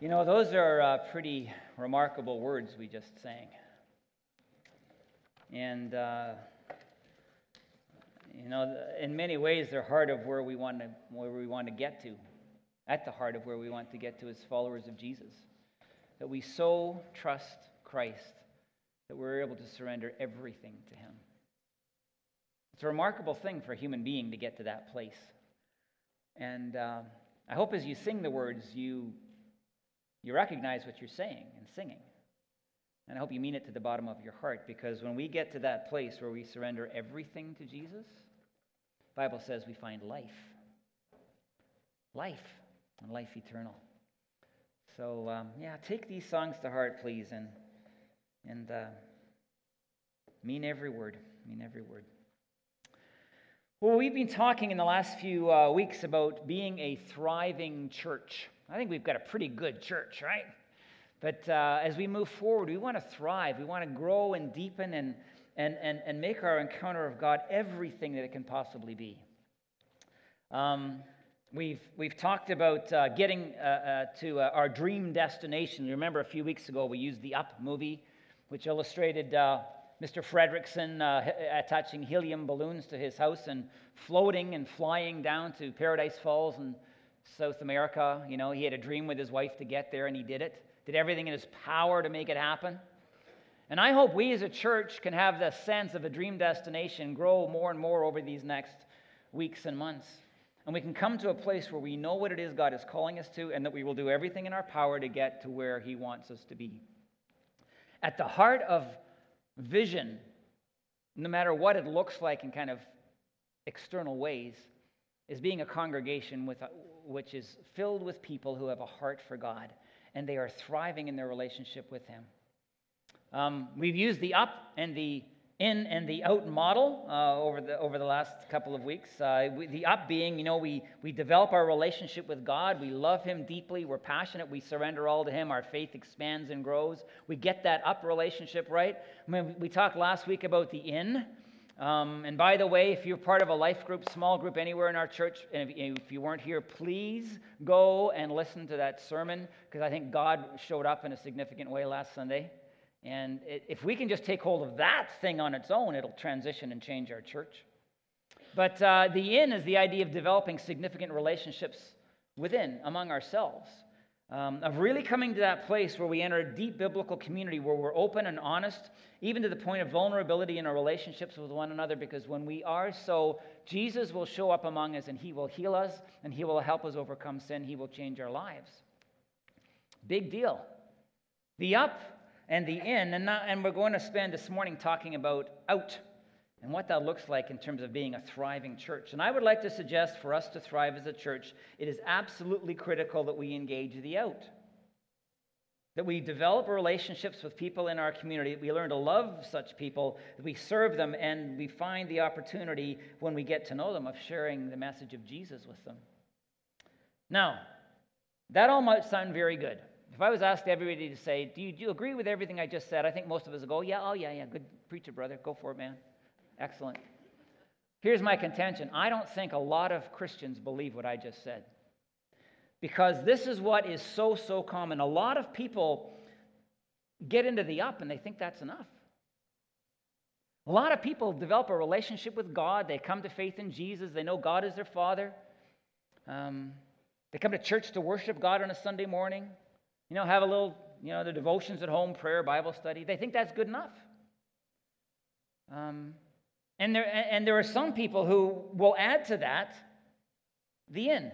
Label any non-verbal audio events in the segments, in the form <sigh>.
You know, those are uh, pretty remarkable words we just sang. And, uh, you know, in many ways, they're heart of where we, want to, where we want to get to, at the heart of where we want to get to as followers of Jesus. That we so trust Christ that we're able to surrender everything to Him. It's a remarkable thing for a human being to get to that place. And uh, I hope as you sing the words, you, you recognize what you're saying and singing. And I hope you mean it to the bottom of your heart because when we get to that place where we surrender everything to Jesus, the Bible says we find life. Life and life eternal. So, um, yeah, take these songs to heart, please, and, and uh, mean every word. Mean every word. Well, we've been talking in the last few uh, weeks about being a thriving church. I think we've got a pretty good church, right? But uh, as we move forward, we want to thrive. We want to grow and deepen and, and, and, and make our encounter of God everything that it can possibly be. Um, we've, we've talked about uh, getting uh, uh, to uh, our dream destination. You remember a few weeks ago we used the Up movie, which illustrated Mr. Fredricksen uh, attaching helium balloons to his house and floating and flying down to Paradise Falls in South America. You know, he had a dream with his wife to get there, and he did it. Did everything in his power to make it happen. And I hope we as a church can have the sense of a dream destination grow more and more over these next weeks and months. And we can come to a place where we know what it is God is calling us to, and that we will do everything in our power to get to where He wants us to be. At the heart of vision, no matter what it looks like in kind of external ways, is being a congregation with which is filled with people who have a heart for God and they are thriving in their relationship with Him. Um, we've used the up and the in and the out model uh, over, the, over the last couple of weeks. Uh, we, the up being, you know, we, we develop our relationship with God. We love Him deeply. We're passionate. We surrender all to Him. Our faith expands and grows. We get that up relationship right. I mean, we talked last week about the in. Um, and by the way, if you're part of a life group, small group anywhere in our church, and if, if you weren't here, please go and listen to that sermon because I think God showed up in a significant way last Sunday. And if we can just take hold of that thing on its own, it'll transition and change our church. But uh, the in is the idea of developing significant relationships within, among ourselves. Um, of really coming to that place where we enter a deep biblical community where we're open and honest, even to the point of vulnerability in our relationships with one another, because when we are so, Jesus will show up among us and he will heal us and he will help us overcome sin. He will change our lives. Big deal. The up and the in. And, not, and we're going to spend this morning talking about out and what that looks like in terms of being a thriving church. And I would like to suggest for us to thrive as a church, it is absolutely critical that we engage the out. That we develop relationships with people in our community, that we learn to love such people, that we serve them, and we find the opportunity when we get to know them of sharing the message of Jesus with them. Now, that all might sound very good. If I was asked everybody to say, do you, do you agree with everything I just said? I think most of us would go, yeah, oh, yeah, yeah, good preacher, brother. Go for it, man. Excellent. Here's my contention I don't think a lot of Christians believe what I just said. Because this is what is so, so common. A lot of people get into the up and they think that's enough. A lot of people develop a relationship with God. They come to faith in Jesus. They know God is their Father. Um, they come to church to worship God on a Sunday morning. You know, have a little, you know, the devotions at home, prayer, Bible study. They think that's good enough. Um, and, there, and there are some people who will add to that the in.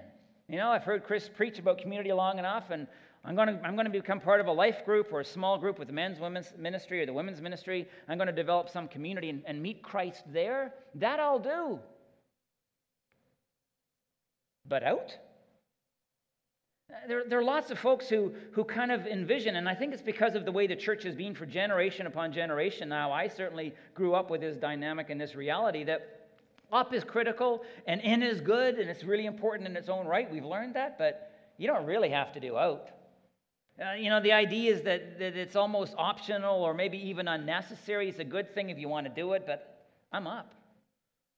You know, I've heard Chris preach about community long enough, and I'm going to I'm going to become part of a life group or a small group with the men's women's ministry or the women's ministry. I'm going to develop some community and, and meet Christ there. That I'll do. But out? There, there, are lots of folks who, who kind of envision, and I think it's because of the way the church has been for generation upon generation now. I certainly grew up with this dynamic and this reality that up is critical and in is good, and it's really important in its own right. We've learned that, but you don't really have to do out. Uh, you know, the idea is that, that it's almost optional or maybe even unnecessary. It's a good thing if you want to do it, but I'm up.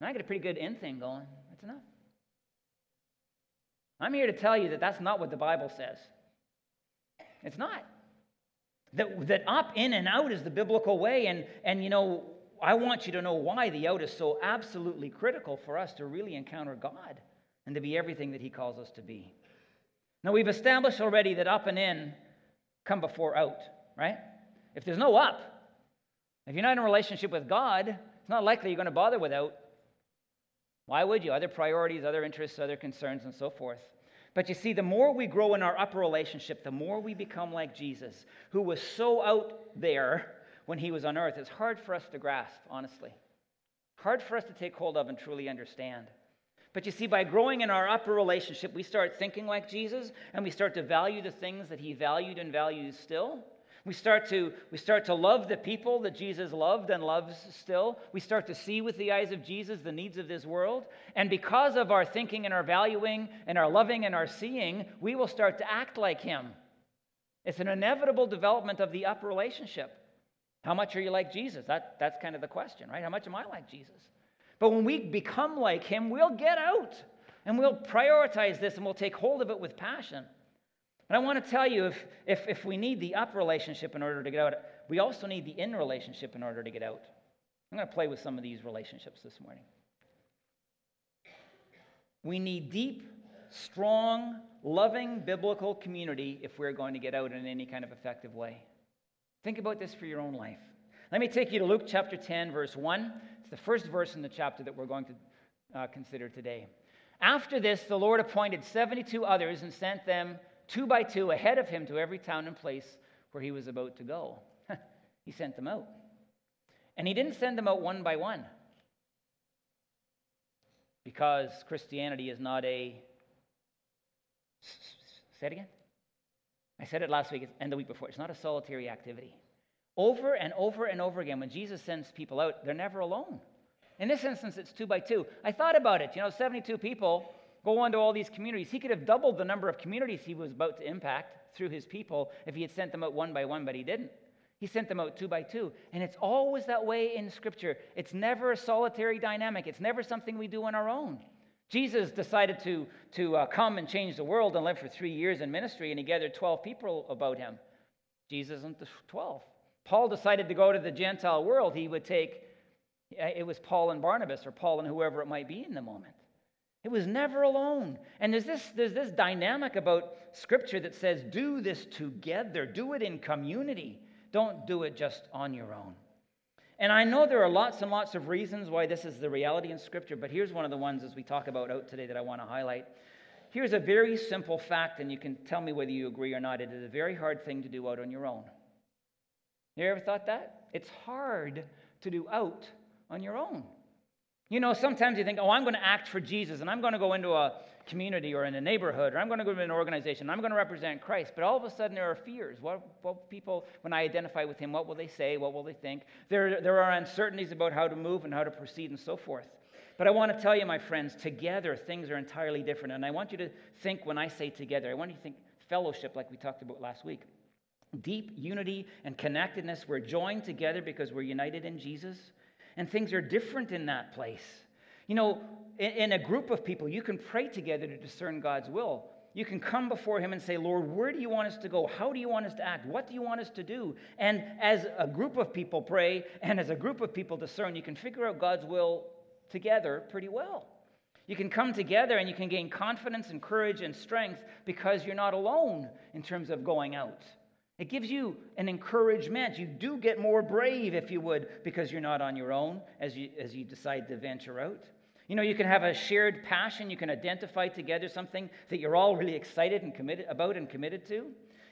And I got a pretty good in thing going. That's enough. I'm here to tell you that that's not what the Bible says. It's not. That, that up, in, and out is the biblical way. And, and, you know, I want you to know why the out is so absolutely critical for us to really encounter God and to be everything that He calls us to be. Now, we've established already that up and in come before out, right? If there's no up, if you're not in a relationship with God, it's not likely you're going to bother with out. Why would you? Other priorities, other interests, other concerns, and so forth. But you see, the more we grow in our upper relationship, the more we become like Jesus, who was so out there when he was on earth. It's hard for us to grasp, honestly. Hard for us to take hold of and truly understand. But you see, by growing in our upper relationship, we start thinking like Jesus and we start to value the things that he valued and values still. We start, to, we start to love the people that Jesus loved and loves still. We start to see with the eyes of Jesus the needs of this world. And because of our thinking and our valuing and our loving and our seeing, we will start to act like him. It's an inevitable development of the up relationship. How much are you like Jesus? That, that's kind of the question, right? How much am I like Jesus? But when we become like him, we'll get out and we'll prioritize this and we'll take hold of it with passion. And I want to tell you if, if, if we need the up relationship in order to get out, we also need the in relationship in order to get out. I'm going to play with some of these relationships this morning. We need deep, strong, loving biblical community if we're going to get out in any kind of effective way. Think about this for your own life. Let me take you to Luke chapter 10, verse 1 It's the first verse in the chapter that we're going to uh, consider today. After this, the Lord appointed 72 others and sent them two by two ahead of him to every town and place where he was about to go. <laughs> he sent them out. And he didn't send them out one by one because Christianity is not a. Say it again. I said it last week and the week before. It's not a solitary activity. Over and over and over again, when Jesus sends people out, they're never alone. In this instance, it's two by two. I thought about it. You know, 72 people go on to all these communities. He could have doubled the number of communities he was about to impact through his people if he had sent them out one by one, but he didn't. He sent them out two by two. And it's always that way in Scripture. It's never a solitary dynamic, it's never something we do on our own. Jesus decided to, to uh, come and change the world and live for three years in ministry, and he gathered 12 people about him. Jesus and the 12. Paul decided to go to the Gentile world, he would take, it was Paul and Barnabas, or Paul and whoever it might be in the moment. It was never alone. And there's this, there's this dynamic about Scripture that says, do this together, do it in community. Don't do it just on your own. And I know there are lots and lots of reasons why this is the reality in Scripture, but here's one of the ones as we talk about out today that I want to highlight. Here's a very simple fact, and you can tell me whether you agree or not. It is a very hard thing to do out on your own. You ever thought that? It's hard to do out on your own. You know, sometimes you think, oh, I'm going to act for Jesus and I'm going to go into a community or in a neighborhood or I'm going to go to an organization. I'm going to represent Christ. But all of a sudden there are fears. What, what people, when I identify with him, what will they say? What will they think? There, there are uncertainties about how to move and how to proceed and so forth. But I want to tell you, my friends, together things are entirely different. And I want you to think when I say together, I want you to think fellowship like we talked about last week deep unity and connectedness. We're joined together because we're united in Jesus. And things are different in that place. You know, in, in, a group of people, you can pray together to discern God's will. You can come before Him and say, Lord, where do you want us to go? How do you want us to act? What do you want us to do? And as a group of people pray and as a group of people discern, you can figure out God's will together pretty well. You can come together and you can gain confidence and courage and strength because you're not alone in terms of going out. It gives you an encouragement. You do get more brave, if you would, because you're not on your own as you, as you decide to venture out. You know, you can have a shared passion. You can identify together something that you're all really excited and committed about and committed to.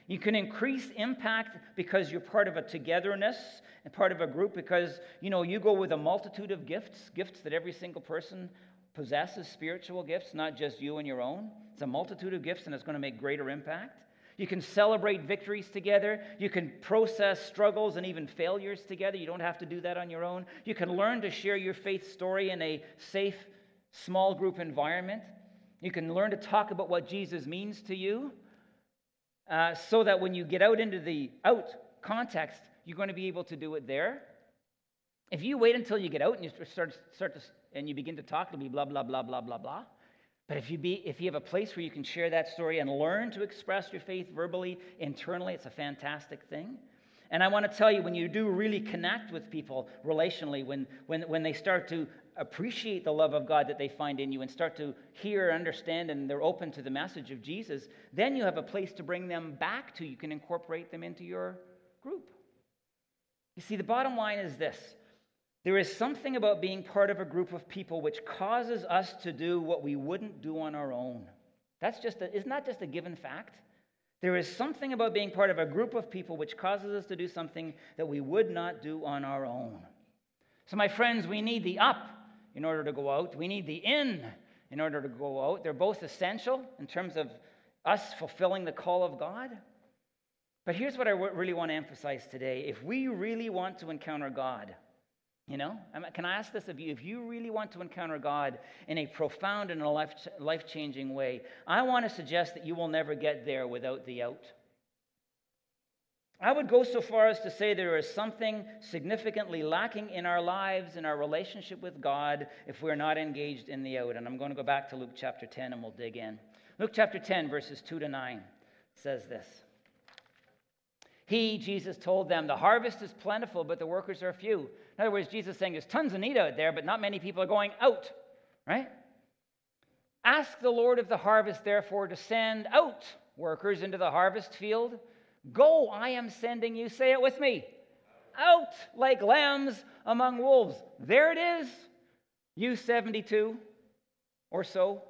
You can increase impact because you're part of a togetherness and part of a group because, you know, you go with a multitude of gifts, gifts that every single person possesses, spiritual gifts, not just you and your own. It's a multitude of gifts and it's going to make greater impact. You can celebrate victories together. You can process struggles and even failures together. You don't have to do that on your own. You can learn to share your faith story in a safe, small group environment. You can learn to talk about what Jesus means to you uh, so that when you get out into the out context, you're going to be able to do it there. If you wait until you get out and you start, start to, and you begin to talk, it'll be blah, blah, blah, blah, blah, blah. But if you, be, if you have a place where you can share that story and learn to express your faith verbally, internally, it's a fantastic thing. And I want to tell you, when you do really connect with people relationally, when, when, when they start to appreciate the love of God that they find in you and start to hear, understand, and they're open to the message of Jesus, then you have a place to bring them back to. You can incorporate them into your group. You see, the bottom line is this there is something about being part of a group of people which causes us to do what we wouldn't do on our own. That's just a, it's not just a given fact. There is something about being part of a group of people which causes us to do something that we would not do on our own. So, my friends, we need the up in order to go out, we need the in in order to go out. They're both essential in terms of us fulfilling the call of God. But here's what I really want to emphasize today. If we really want to encounter God, you know, can I ask this of you? If you really want to encounter God in a profound and a life changing way, I want to suggest that you will never get there without the out. I would go so far as to say there is something significantly lacking in our lives, in our relationship with God, if we're not engaged in the out. And I'm going to go back to Luke chapter 10 and we'll dig in. Luke chapter 10, verses 2 to 9 says this He, Jesus, told them, The harvest is plentiful, but the workers are few. In other words, Jesus saying there's tons of need out there, but not many people are going out, right? Ask the Lord of the harvest, therefore, to send out workers into the harvest field. Go, I am sending you. Say it with me. Out like lambs among wolves. There it is. You 72 or so.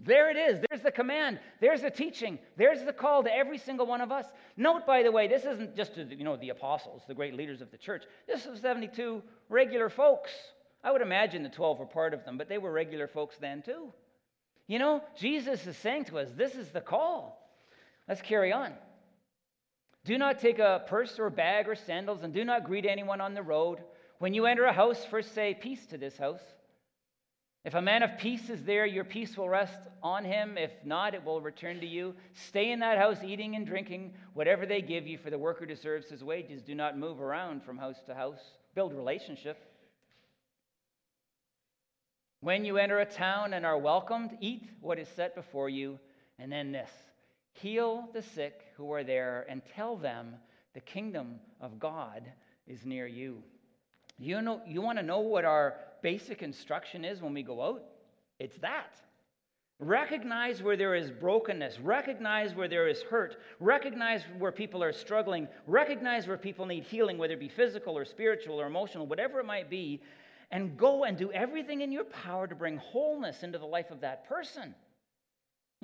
There it is. There's the command. There's the teaching. There's the call to every single one of us. Note, by the way, this isn't just to you know the apostles, the great leaders of the church. This is 72 regular folks. I would imagine the 12 were part of them, but they were regular folks then too. You know, Jesus is saying to us, this is the call. Let's carry on. Do not take a purse or bag or sandals, and do not greet anyone on the road. When you enter a house, first say, Peace to this house. If a man of peace is there, your peace will rest on him. If not, it will return to you. Stay in that house, eating and drinking whatever they give you, for the worker deserves his wages. Do not move around from house to house. Build relationship. When you enter a town and are welcomed, eat what is set before you. And then this Heal the sick who are there and tell them the kingdom of God is near you. You, know, you want to know what our basic instruction is when we go out? It's that. Recognize where there is brokenness. Recognize where there is hurt. Recognize where people are struggling. Recognize where people need healing, whether it be physical or spiritual or emotional, whatever it might be. And go and do everything in your power to bring wholeness into the life of that person.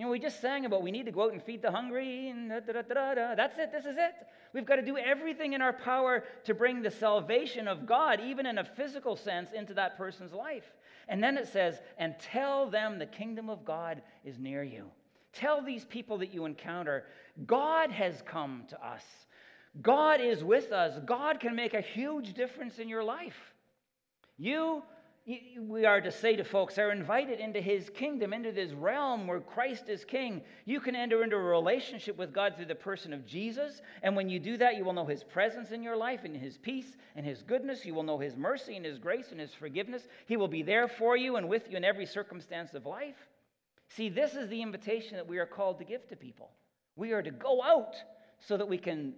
You know, we just sang about we need to go out and feed the hungry, and da, da, da, That's it. This is it. We've got to do everything in our power to bring the salvation of God, even in a physical sense, into that person's life. And then it says, and tell them the kingdom of God is near you. Tell these people that you encounter, God has come to us. God is with us. God can make a huge difference in your life. You we are to say to folks, are invited into his kingdom, into this realm where Christ is king. You can enter into a relationship with God through the person of Jesus. And when you do that, you will know his presence in your life and his peace and his goodness. You will know his mercy and his grace and his forgiveness. He will be there for you and with you in every circumstance of life. See, this is the invitation that we are called to give to people. We are to go out so that we can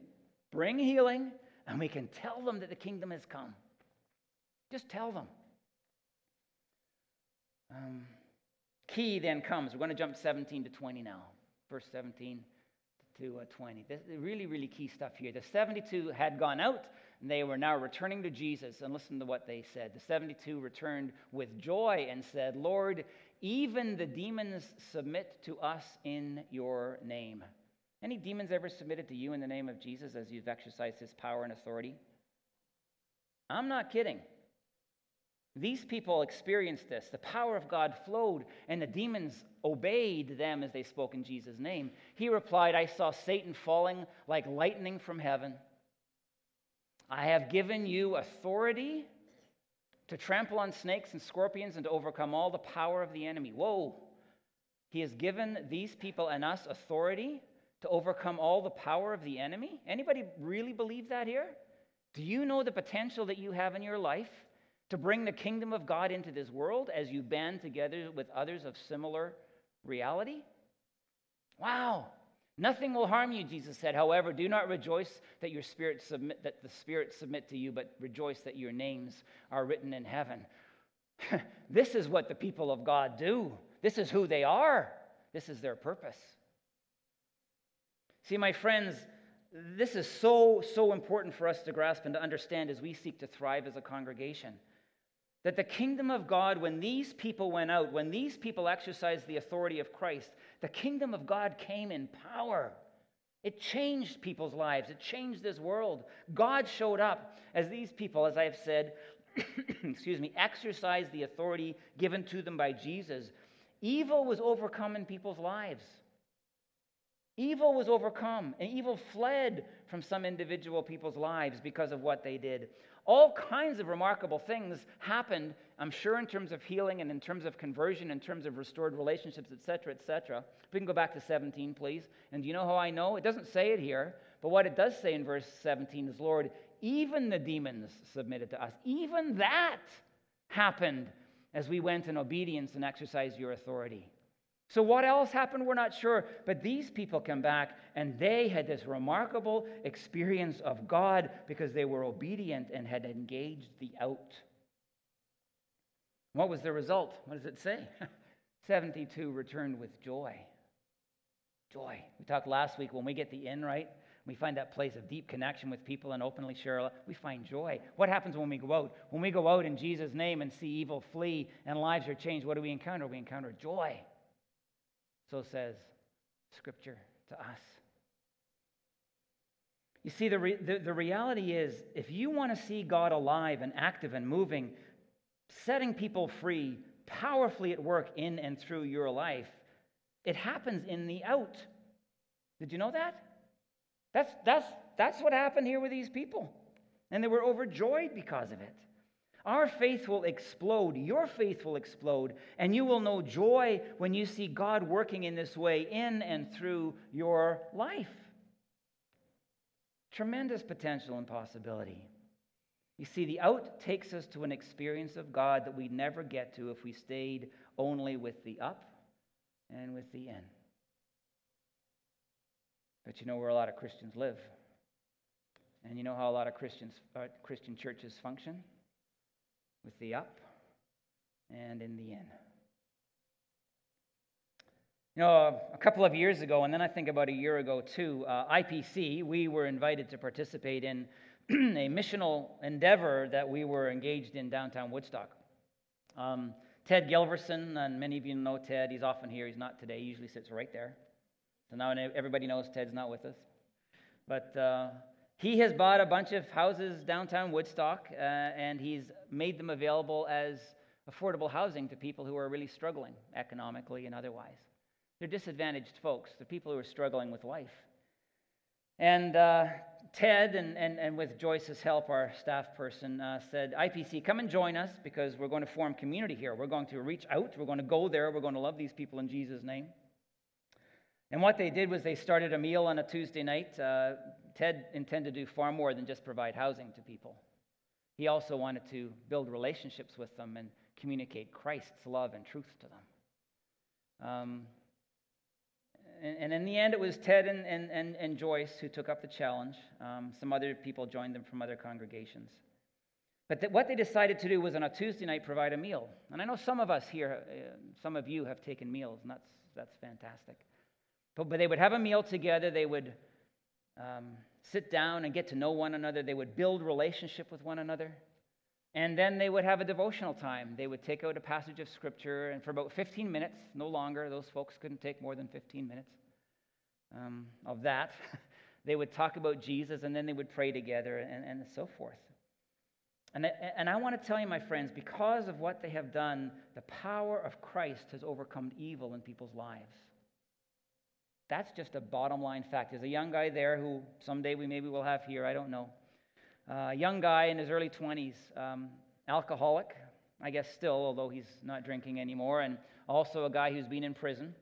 bring healing and we can tell them that the kingdom has come. Just tell them. Um, key then comes. We're going to jump 17 to 20 now. Verse 17 to uh, 20. This is really, really key stuff here. The 72 had gone out, and they were now returning to Jesus. And listen to what they said. The 72 returned with joy and said, Lord, even the demons submit to us in your name. Any demons ever submitted to you in the name of Jesus as you've exercised his power and authority? I'm not kidding. These people experienced this. The power of God flowed, and the demons obeyed them as they spoke in Jesus' name. He replied, I saw Satan falling like lightning from heaven. I have given you authority to trample on snakes and scorpions and to overcome all the power of the enemy. Whoa. He has given these people and us authority to overcome all the power of the enemy. Anybody really believe that here? Do you know the potential that you have in your life to bring the kingdom of God into this world as you band together with others of similar reality? Wow. Nothing will harm you, Jesus said. However, do not rejoice that your spirit submit that the spirit submit to you, but rejoice that your names are written in heaven. <laughs> this is what the people of God do. This is who they are. This is their purpose. See, my friends, this is so, so important for us to grasp and to understand as we seek to thrive as a congregation. That the kingdom of God, when these people went out, when these people exercised the authority of Christ, the kingdom of God came in power. It changed people's lives, it changed this world. God showed up as these people, as I have said, <coughs> excuse me, exercised the authority given to them by Jesus. Evil was overcome in people's lives. Evil was overcome, and evil fled from some individual people's lives because of what they did. All kinds of remarkable things happened, I'm sure, in terms of healing and in terms of conversion, in terms of restored relationships, etc., etc. We can go back to 17, please. And do you know how I know? It doesn't say it here, but what it does say in verse 17 is, Lord, even the demons submitted to us. Even that happened as we went in obedience and exercised your authority. So, what else happened? We're not sure. But these people come back and they had this remarkable experience of God because they were obedient and had engaged the out. What was the result? What does it say? <laughs> 72 returned with joy. Joy. We talked last week when we get the in right, we find that place of deep connection with people and openly share, we find joy. What happens when we go out? When we go out in Jesus' name and see evil flee and lives are changed, what do we encounter? We encounter joy. So says Scripture to us. You see, the, re- the, the reality is if you want to see God alive and active and moving, setting people free, powerfully at work in and through your life, it happens in the out. Did you know that? That's, that's, that's what happened here with these people. And they were overjoyed because of it. Our faith will explode. Your faith will explode. And you will know joy when you see God working in this way in and through your life. Tremendous potential and possibility. You see, the out takes us to an experience of God that we'd never get to if we stayed only with the up and with the in. But you know where a lot of Christians live. And you know how a lot of Christians, uh, Christian churches function? With the up and in the in. You know, a couple of years ago, and then I think about a year ago too, uh, IPC, we were invited to participate in <clears throat> a missional endeavor that we were engaged in downtown Woodstock. Um, Ted Gilverson, and many of you know Ted, he's often here, he's not today, he usually sits right there. So now everybody knows Ted's not with us. But uh, he has bought a bunch of houses downtown Woodstock, uh, and he's made them available as affordable housing to people who are really struggling economically and otherwise. They're disadvantaged folks, the people who are struggling with life. And uh, Ted, and, and, and with Joyce's help, our staff person, uh, said, IPC, come and join us because we're going to form community here. We're going to reach out, we're going to go there, we're going to love these people in Jesus' name. And what they did was they started a meal on a Tuesday night. Uh, Ted intended to do far more than just provide housing to people. He also wanted to build relationships with them and communicate Christ's love and truth to them. Um, and, and, in the end, it was Ted and, and, and, Joyce who took up the challenge. Um, some other people joined them from other congregations. But th- what they decided to do was on a Tuesday night provide a meal. And I know some of us here, uh, some of you have taken meals, and that's, that's fantastic. But, but they would have a meal together. They would um, sit down and get to know one another. They would build relationship with one another. And then they would have a devotional time. They would take out a passage of scripture, and for about 15 minutes, no longer, those folks couldn't take more than 15 minutes um, of that. <laughs> they would talk about Jesus, and then they would pray together, and, and so forth. And, and I want to tell you, my friends, because of what they have done, the power of Christ has overcome evil in people's lives. That's just a bottom line fact. There's a young guy there who someday we maybe will have here, I don't know. Uh, a young guy in his early 20s, um, alcoholic, I guess still, although he's not drinking anymore, and also a guy who's been in prison,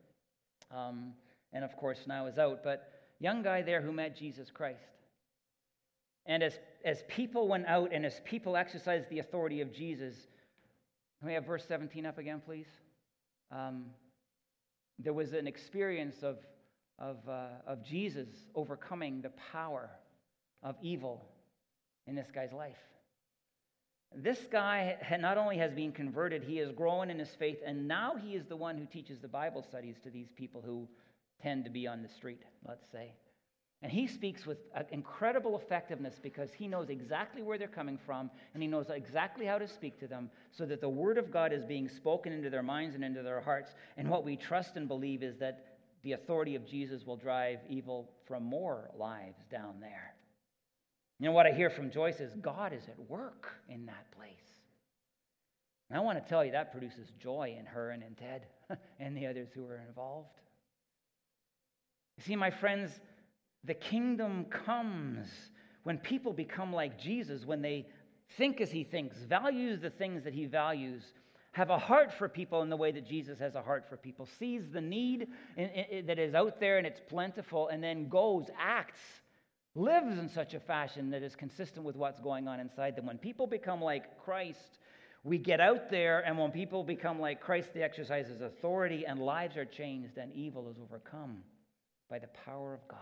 um, and of course now is out. But young guy there who met Jesus Christ. And as, as people went out and as people exercised the authority of Jesus, can we have verse 17 up again, please? Um, there was an experience of, of, uh, of Jesus overcoming the power of evil in this guy's life. This guy not only has been converted, he has grown in his faith, and now he is the one who teaches the Bible studies to these people who tend to be on the street, let's say. And he speaks with incredible effectiveness because he knows exactly where they're coming from and he knows exactly how to speak to them so that the word of God is being spoken into their minds and into their hearts. And what we trust and believe is that the authority of Jesus will drive evil from more lives down there. You know what I hear from Joyce is God is at work in that place. And I want to tell you that produces joy in her and in Ted <laughs> and the others who are involved. You see, my friends, the kingdom comes when people become like Jesus, when they think as he thinks, values the things that he values, have a heart for people in the way that Jesus has a heart for people, sees the need in, in, that is out there and it's plentiful, and then goes, acts, lives in such a fashion that is consistent with what's going on inside them. When people become like Christ, we get out there, and when people become like Christ, they exercise his authority, and lives are changed, and evil is overcome by the power of God.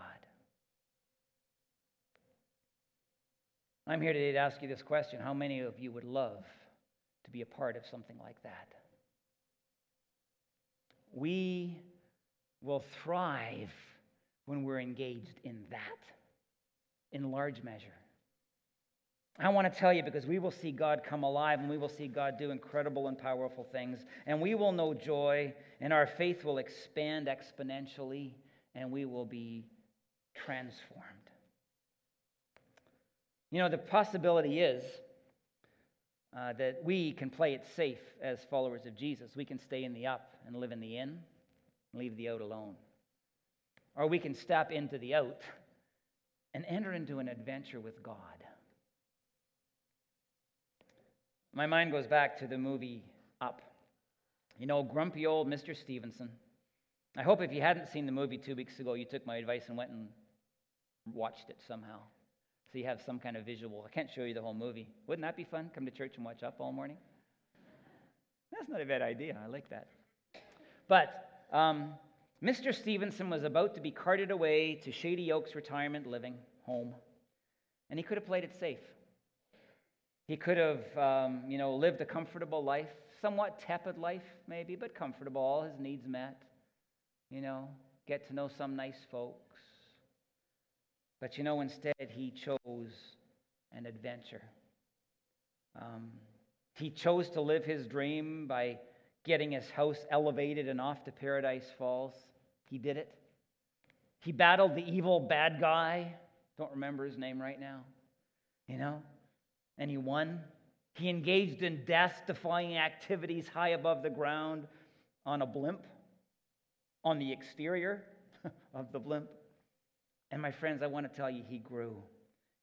I'm here today to ask you this question How many of you would love to be a part of something like that? We will thrive when we're engaged in that, in large measure. I want to tell you because we will see God come alive and we will see God do incredible and powerful things, and we will know joy, and our faith will expand exponentially, and we will be transformed. You know, the possibility is uh, that we can play it safe as followers of Jesus. We can stay in the up and live in the in and leave the out alone. Or we can step into the out and enter into an adventure with God. My mind goes back to the movie Up. You know, grumpy old Mr. Stevenson. I hope if you hadn't seen the movie two weeks ago, you took my advice and went and watched it somehow so you have some kind of visual. I can't show you the whole movie. Wouldn't that be fun? Come to church and watch up all morning? That's not a bad idea. I like that. But um, Mr. Stevenson was about to be carted away to Shady Oaks retirement living home, and he could have played it safe. He could have, um, you know, lived a comfortable life, somewhat tepid life, maybe, but comfortable, all his needs met. You know, get to know some nice folks but you know, instead, he chose an adventure. Um, he chose to live his dream by getting his house elevated and off to Paradise Falls. He did it. He battled the evil bad guy. Don't remember his name right now. You know? And he won. He engaged in death defying activities high above the ground on a blimp, on the exterior <laughs> of the blimp. And my friends, I want to tell you, he grew.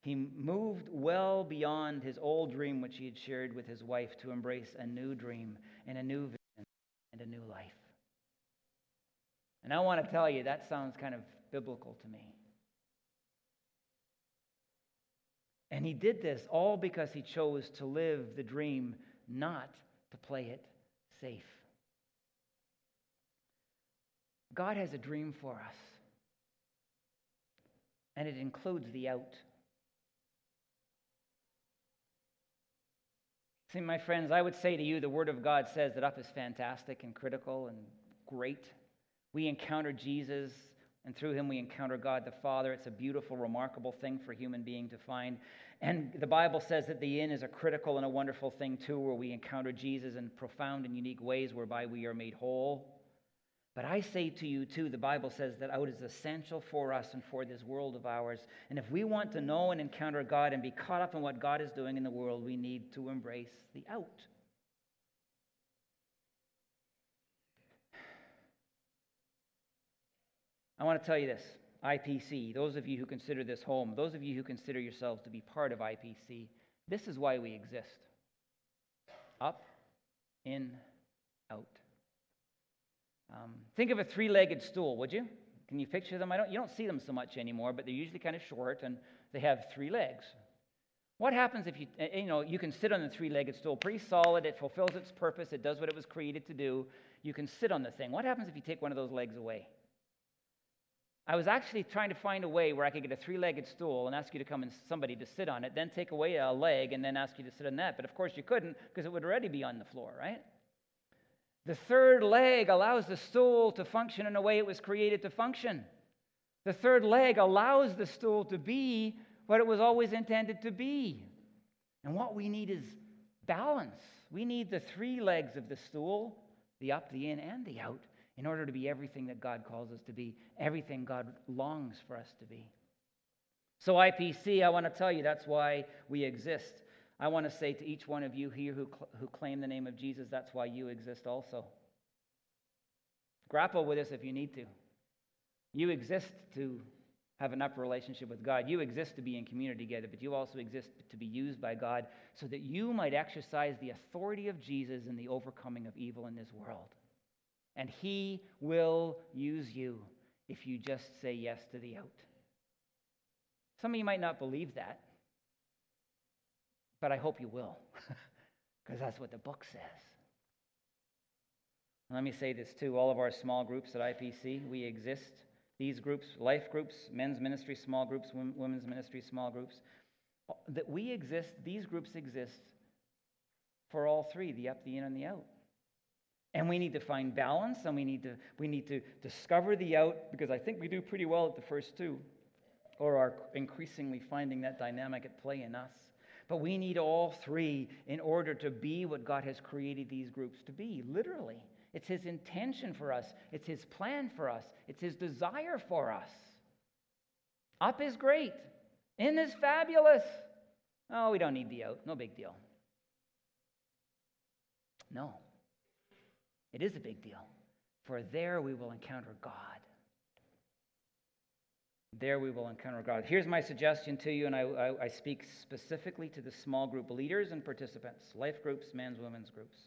He moved well beyond his old dream, which he had shared with his wife, to embrace a new dream and a new vision and a new life. And I want to tell you, that sounds kind of biblical to me. And he did this all because he chose to live the dream, not to play it safe. God has a dream for us and it includes the out. See, my friends, I would say to you the Word of God says that up is fantastic and critical and great. We encounter Jesus, and through him we encounter God the Father. It's a beautiful, remarkable thing for a human being to find. And the Bible says that the in is a critical and a wonderful thing, too, where we encounter Jesus in profound and unique ways whereby we are made whole. But I say to you, too, the Bible says that out is essential for us and for this world of ours. And if we want to know and encounter God and be caught up in what God is doing in the world, we need to embrace the out. I want to tell you this IPC, those of you who consider this home, those of you who consider yourselves to be part of IPC, this is why we exist up, in, out. Um, think of a three legged stool, would you? Can you picture them? I don't, you don't see them so much anymore, but they're usually kind of short and they have three legs. What happens if you, you know, you can sit on the three legged stool pretty solid, it fulfills its purpose, it does what it was created to do. you can sit on the thing. What happens if you take one of those legs away? I was actually trying to find a way where I could get a three legged stool and ask you to come and somebody to sit on it, then take away a leg and then ask you to sit on that. But of course, you couldn't because it would already be on the floor, right? The third leg allows the stool to function in a way it was created to function. The third leg allows the stool to be what it was always intended to be. And what we need is balance. We need the three legs of the stool the up, the in, and the out in order to be everything that God calls us to be, everything God longs for us to be. So, IPC, I want to tell you that's why we exist. I want to say to each one of you here who, cl- who claim the name of Jesus, that's why you exist also. Grapple with this if you need to. You exist to have an up relationship with God. You exist to be in community together, but you also exist to be used by God so that you might exercise the authority of Jesus in the overcoming of evil in this world. And He will use you if you just say yes to the out. Some of you might not believe that, but I hope you will, <laughs> because that's what the book says. Let me say this too all of our small groups at IPC, we exist. These groups, life groups, men's ministry small groups, women's ministry small groups, that we exist, these groups exist for all three the up, the in, and the out. And we need to find balance and we need to, we need to discover the out because I think we do pretty well at the first two, or are increasingly finding that dynamic at play in us. But we need all three in order to be what God has created these groups to be, literally. It's His intention for us, it's His plan for us, it's His desire for us. Up is great, in is fabulous. Oh, we don't need the out, no big deal. No. It is a big deal, for there we will encounter God. There we will encounter God. Here's my suggestion to you, and I, I, I speak specifically to the small group leaders and participants, life groups, men's, women's groups.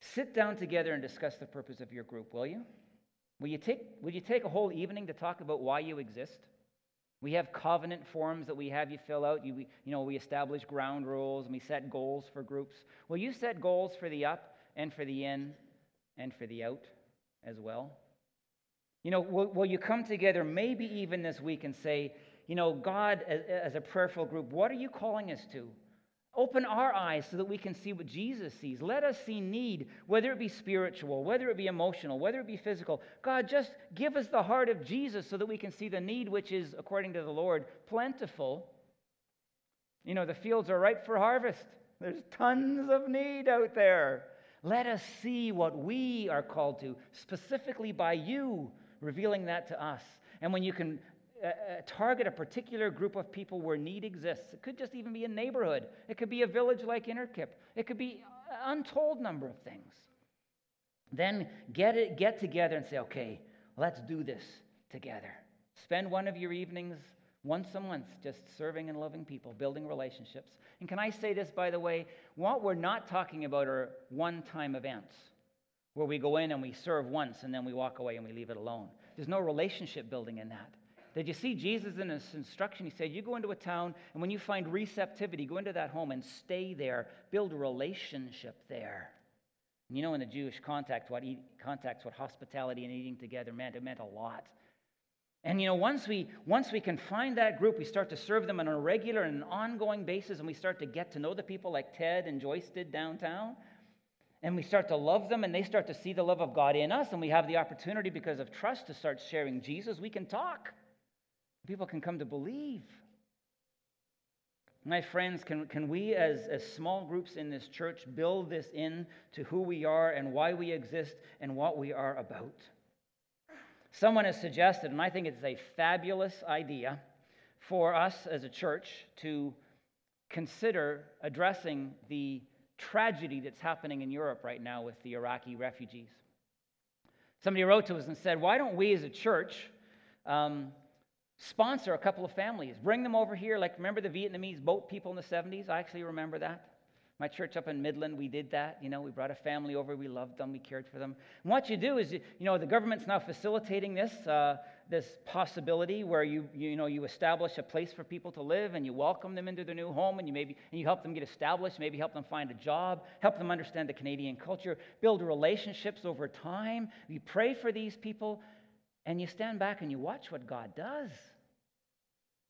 Sit down together and discuss the purpose of your group, will you? Will you take, will you take a whole evening to talk about why you exist? We have covenant forms that we have you fill out. You, you know, we establish ground rules and we set goals for groups. Will you set goals for the up and for the in and for the out as well? You know, will, will you come together maybe even this week and say, you know, God, as, as a prayerful group, what are you calling us to? Open our eyes so that we can see what Jesus sees. Let us see need, whether it be spiritual, whether it be emotional, whether it be physical. God, just give us the heart of Jesus so that we can see the need, which is, according to the Lord, plentiful. You know, the fields are ripe for harvest. There's tons of need out there. Let us see what we are called to, specifically by you revealing that to us. And when you can uh, uh, target a particular group of people where need exists, it could just even be a neighborhood, it could be a village like Innerkip, it could be an untold number of things. Then get, it, get together and say, okay, let's do this together. Spend one of your evenings once a month just serving and loving people, building relationships. And can I say this, by the way? What we're not talking about are one time events where we go in and we serve once and then we walk away and we leave it alone. There's no relationship building in that. Did you see Jesus in his instruction? He said, You go into a town, and when you find receptivity, go into that home and stay there. Build a relationship there. And you know, in the Jewish context, what, eat, context, what hospitality and eating together meant, it meant a lot. And you know, once we once we can find that group, we start to serve them on a regular and an ongoing basis, and we start to get to know the people like Ted and Joyce did downtown. And we start to love them, and they start to see the love of God in us, and we have the opportunity because of trust to start sharing Jesus. We can talk. People can come to believe. My friends, can, can we as, as small groups in this church build this in to who we are and why we exist and what we are about? Someone has suggested, and I think it's a fabulous idea, for us as a church to consider addressing the tragedy that's happening in Europe right now with the Iraqi refugees. Somebody wrote to us and said, Why don't we as a church um, sponsor a couple of families? Bring them over here. Like, remember the Vietnamese boat people in the 70s? I actually remember that. My church up in Midland, we did that. You know, we brought a family over, we loved them, we cared for them. And what you do is, you know, the government's now facilitating this. Uh, this possibility where you, you know you establish a place for people to live and you welcome them into their new home and you maybe and you help them get established maybe help them find a job help them understand the canadian culture build relationships over time. You pray for these people and you stand back and you watch what god does.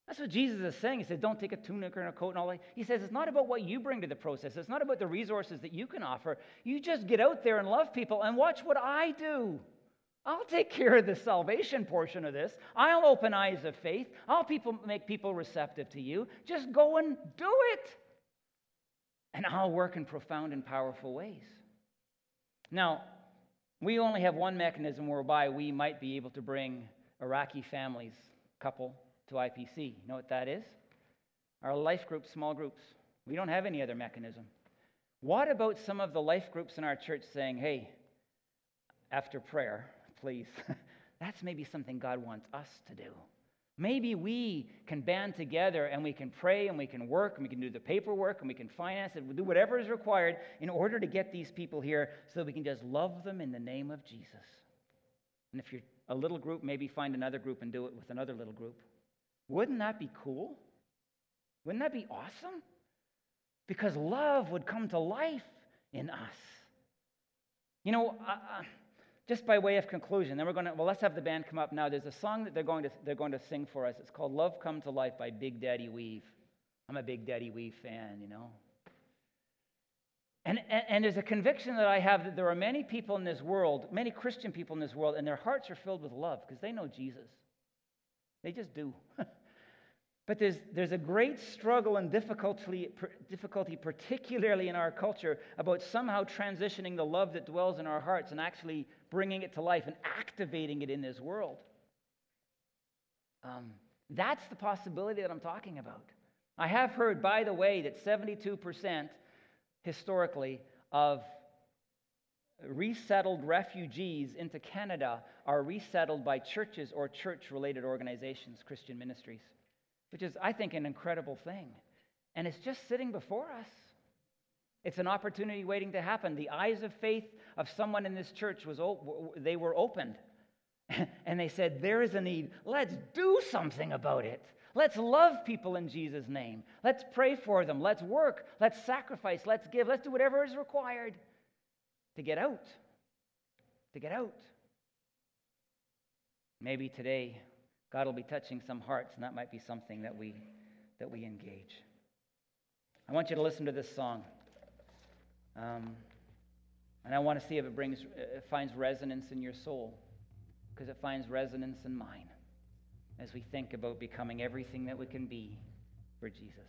That's what jesus is saying. He says don't take a tunic or a coat and all that. He says it's not about what you bring to the process. It's not about the resources that you can offer. You just get out there and love people and watch what i do I'll take care of the salvation portion of this. I'll open eyes of faith. I'll people, make people receptive to you. Just go and do it. And I'll work in profound and powerful ways. Now, we only have one mechanism whereby we might be able to bring Iraqi families, couple, to IPC. You know what that is? Our life groups, small groups. We don't have any other mechanism. What about some of the life groups in our church saying, hey, after prayer, please. <laughs> That's maybe something God wants us to do. Maybe we can band together and we can pray and we can work and we can do the paperwork and we can finance it, we'll do whatever is required in order to get these people here so that we can just love them in the name of Jesus. And if you're a little group, maybe find another group and do it with another little group. Wouldn't that be cool? Wouldn't that be awesome? Because love would come to life in us. You know, uh, just by way of conclusion, then we're going to, well, let's have the band come up now. There's a song that they're going to, they're going to sing for us. It's called Love Come to Life by Big Daddy Weave. I'm a Big Daddy Weave fan, you know. And, and, and, there's a conviction that I have that there are many people in this world, many Christian people in this world, and their hearts are filled with love because they know Jesus. They just do. <laughs> But there's, there's a great struggle and difficulty, difficulty, particularly in our culture, about somehow transitioning the love that dwells in our hearts and actually bringing it to life and activating it in this world. Um, that's the possibility that I'm talking about. I have heard, by the way, that 72% historically of resettled refugees into Canada are resettled by churches or church related organizations, Christian ministries which is, I think, an incredible thing. And it's just sitting before us. It's an opportunity waiting to happen. The eyes of faith of someone in this church was they were opened. <laughs> and they said, There is a need. Let's do something about it. Let's love people in Jesus' name. Let's pray for them. Let's work. Let's sacrifice. Let's give. Let's do whatever is required to get out. To get out. Maybe today God will be touching some hearts, and that might be something that we, that we engage. I want you to listen to this song. Um, and I want to see if it brings, it finds resonance in your soul, because it finds resonance in mine as we think about becoming everything that we can be for Jesus.